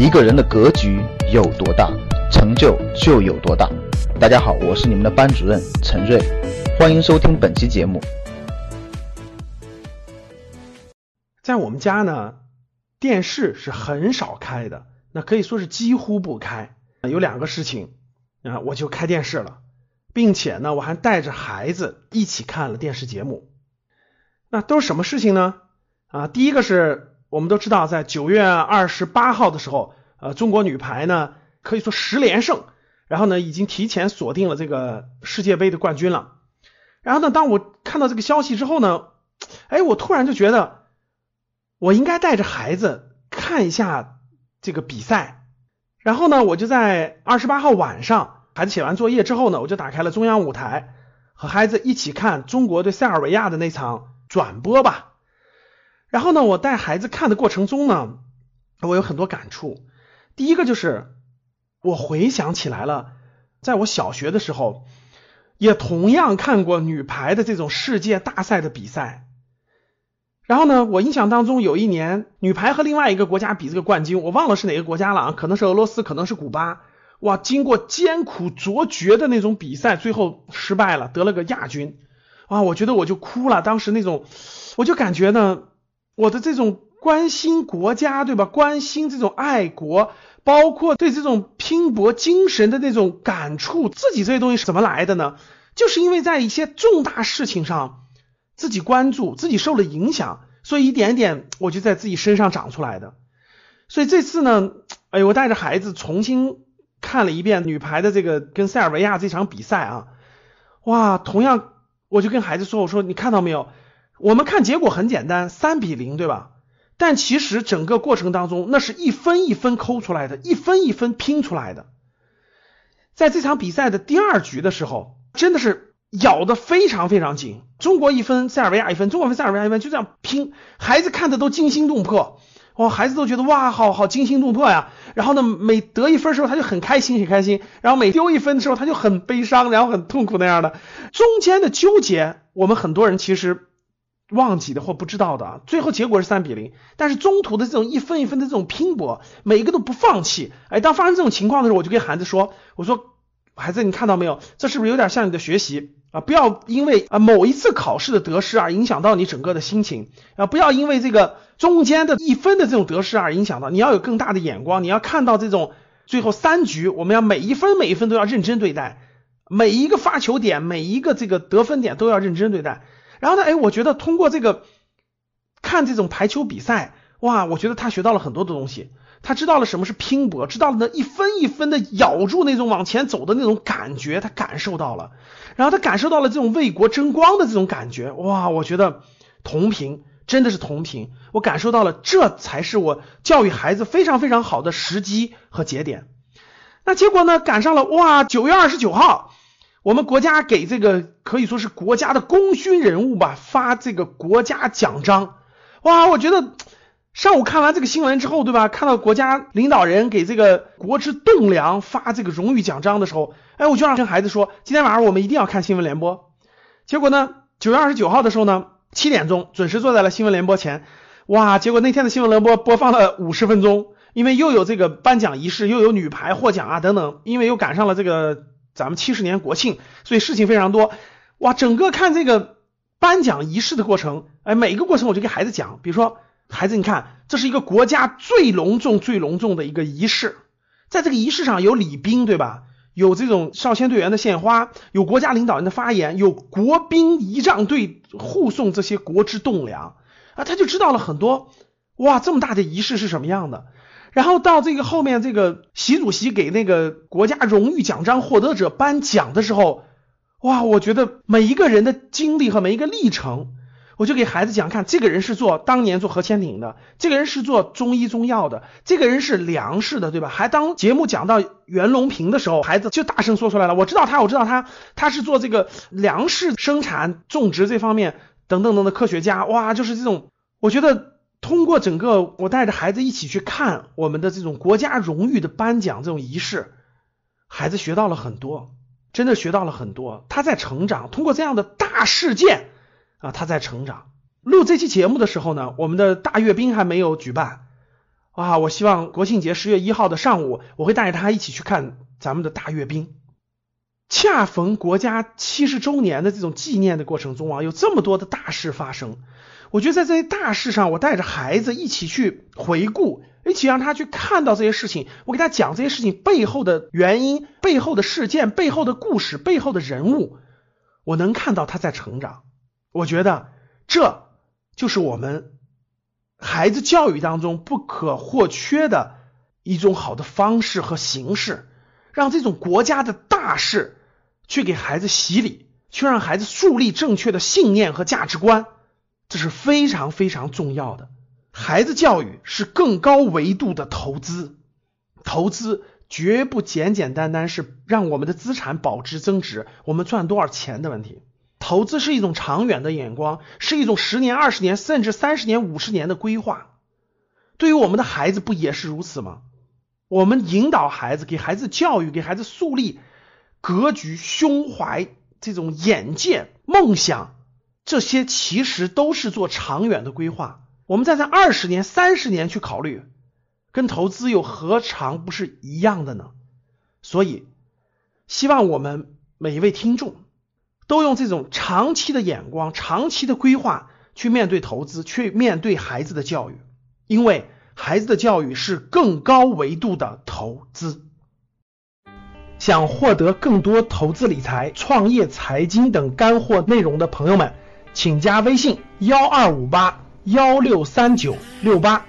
一个人的格局有多大，成就就有多大。大家好，我是你们的班主任陈瑞，欢迎收听本期节目。在我们家呢，电视是很少开的，那可以说是几乎不开。有两个事情啊，我就开电视了，并且呢，我还带着孩子一起看了电视节目。那都是什么事情呢？啊，第一个是我们都知道，在九月二十八号的时候，呃，中国女排呢可以说十连胜，然后呢已经提前锁定了这个世界杯的冠军了。然后呢，当我看到这个消息之后呢，哎，我突然就觉得。我应该带着孩子看一下这个比赛，然后呢，我就在二十八号晚上，孩子写完作业之后呢，我就打开了中央舞台，和孩子一起看中国对塞尔维亚的那场转播吧。然后呢，我带孩子看的过程中呢，我有很多感触。第一个就是我回想起来了，在我小学的时候，也同样看过女排的这种世界大赛的比赛。然后呢，我印象当中有一年女排和另外一个国家比这个冠军，我忘了是哪个国家了啊，可能是俄罗斯，可能是古巴。哇，经过艰苦卓绝的那种比赛，最后失败了，得了个亚军。啊，我觉得我就哭了，当时那种，我就感觉呢，我的这种关心国家，对吧？关心这种爱国，包括对这种拼搏精神的那种感触，自己这些东西是怎么来的呢？就是因为在一些重大事情上。自己关注，自己受了影响，所以一点点我就在自己身上长出来的。所以这次呢，哎，我带着孩子重新看了一遍女排的这个跟塞尔维亚这场比赛啊，哇，同样我就跟孩子说，我说你看到没有？我们看结果很简单，三比零，对吧？但其实整个过程当中，那是一分一分抠出来的，一分一分拼出来的。在这场比赛的第二局的时候，真的是。咬得非常非常紧，中国一分，塞尔维亚一分，中国分，塞尔维亚一分，就这样拼，孩子看的都惊心动魄，哇，孩子都觉得哇，好好惊心动魄呀。然后呢，每得一分的时候他就很开心很开心，然后每丢一分的时候他就很悲伤，然后很痛苦那样的。中间的纠结，我们很多人其实忘记的或不知道的。最后结果是三比零，但是中途的这种一分一分的这种拼搏，每一个都不放弃。哎，当发生这种情况的时候，我就跟孩子说，我说，孩子，你看到没有？这是不是有点像你的学习？啊，不要因为啊某一次考试的得失而影响到你整个的心情啊！不要因为这个中间的一分的这种得失而影响到，你要有更大的眼光，你要看到这种最后三局，我们要每一分每一分都要认真对待，每一个发球点，每一个这个得分点都要认真对待。然后呢，哎，我觉得通过这个看这种排球比赛，哇，我觉得他学到了很多的东西。他知道了什么是拼搏，知道了那一分一分的咬住那种往前走的那种感觉，他感受到了，然后他感受到了这种为国争光的这种感觉，哇，我觉得同频真的是同频，我感受到了，这才是我教育孩子非常非常好的时机和节点。那结果呢，赶上了，哇，九月二十九号，我们国家给这个可以说是国家的功勋人物吧发这个国家奖章，哇，我觉得。上午看完这个新闻之后，对吧？看到国家领导人给这个国之栋梁发这个荣誉奖章的时候，哎，我就让跟孩子说，今天晚上我们一定要看新闻联播。结果呢，九月二十九号的时候呢，七点钟准时坐在了新闻联播前，哇！结果那天的新闻联播播放了五十分钟，因为又有这个颁奖仪式，又有女排获奖啊等等，因为又赶上了这个咱们七十年国庆，所以事情非常多。哇，整个看这个颁奖仪式的过程，哎，每一个过程我就给孩子讲，比如说。孩子，你看，这是一个国家最隆重、最隆重的一个仪式，在这个仪式上有礼宾，对吧？有这种少先队员的献花，有国家领导人的发言，有国兵仪仗队护送这些国之栋梁啊，他就知道了很多。哇，这么大的仪式是什么样的？然后到这个后面，这个习主席给那个国家荣誉奖章获得者颁奖的时候，哇，我觉得每一个人的经历和每一个历程。我就给孩子讲，看这个人是做当年做核潜艇的，这个人是做中医中药的，这个人是粮食的，对吧？还当节目讲到袁隆平的时候，孩子就大声说出来了，我知道他，我知道他，他是做这个粮食生产种植这方面等等等的科学家，哇，就是这种，我觉得通过整个我带着孩子一起去看我们的这种国家荣誉的颁奖这种仪式，孩子学到了很多，真的学到了很多，他在成长，通过这样的大事件。啊，他在成长。录这期节目的时候呢，我们的大阅兵还没有举办。啊，我希望国庆节十月一号的上午，我会带着他一起去看咱们的大阅兵。恰逢国家七十周年的这种纪念的过程中啊，有这么多的大事发生。我觉得在这些大事上，我带着孩子一起去回顾，一起让他去看到这些事情，我给他讲这些事情背后的原因、背后的事件、背后的故事、背后的人物，我能看到他在成长。我觉得这就是我们孩子教育当中不可或缺的一种好的方式和形式，让这种国家的大事去给孩子洗礼，去让孩子树立正确的信念和价值观。这是非常非常重要的。孩子教育是更高维度的投资，投资绝不简简单单是让我们的资产保值增值，我们赚多少钱的问题。投资是一种长远的眼光，是一种十年、二十年，甚至三十年、五十年的规划。对于我们的孩子，不也是如此吗？我们引导孩子，给孩子教育，给孩子树立格局、胸怀、这种眼界、梦想。这些其实都是做长远的规划，我们再在二十年、三十年去考虑，跟投资又何尝不是一样的呢？所以，希望我们每一位听众都用这种长期的眼光、长期的规划去面对投资，去面对孩子的教育，因为孩子的教育是更高维度的投资。想获得更多投资理财、创业、财经等干货内容的朋友们。请加微信幺二五八幺六三九六八。